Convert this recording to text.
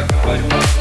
acabar de mostrar.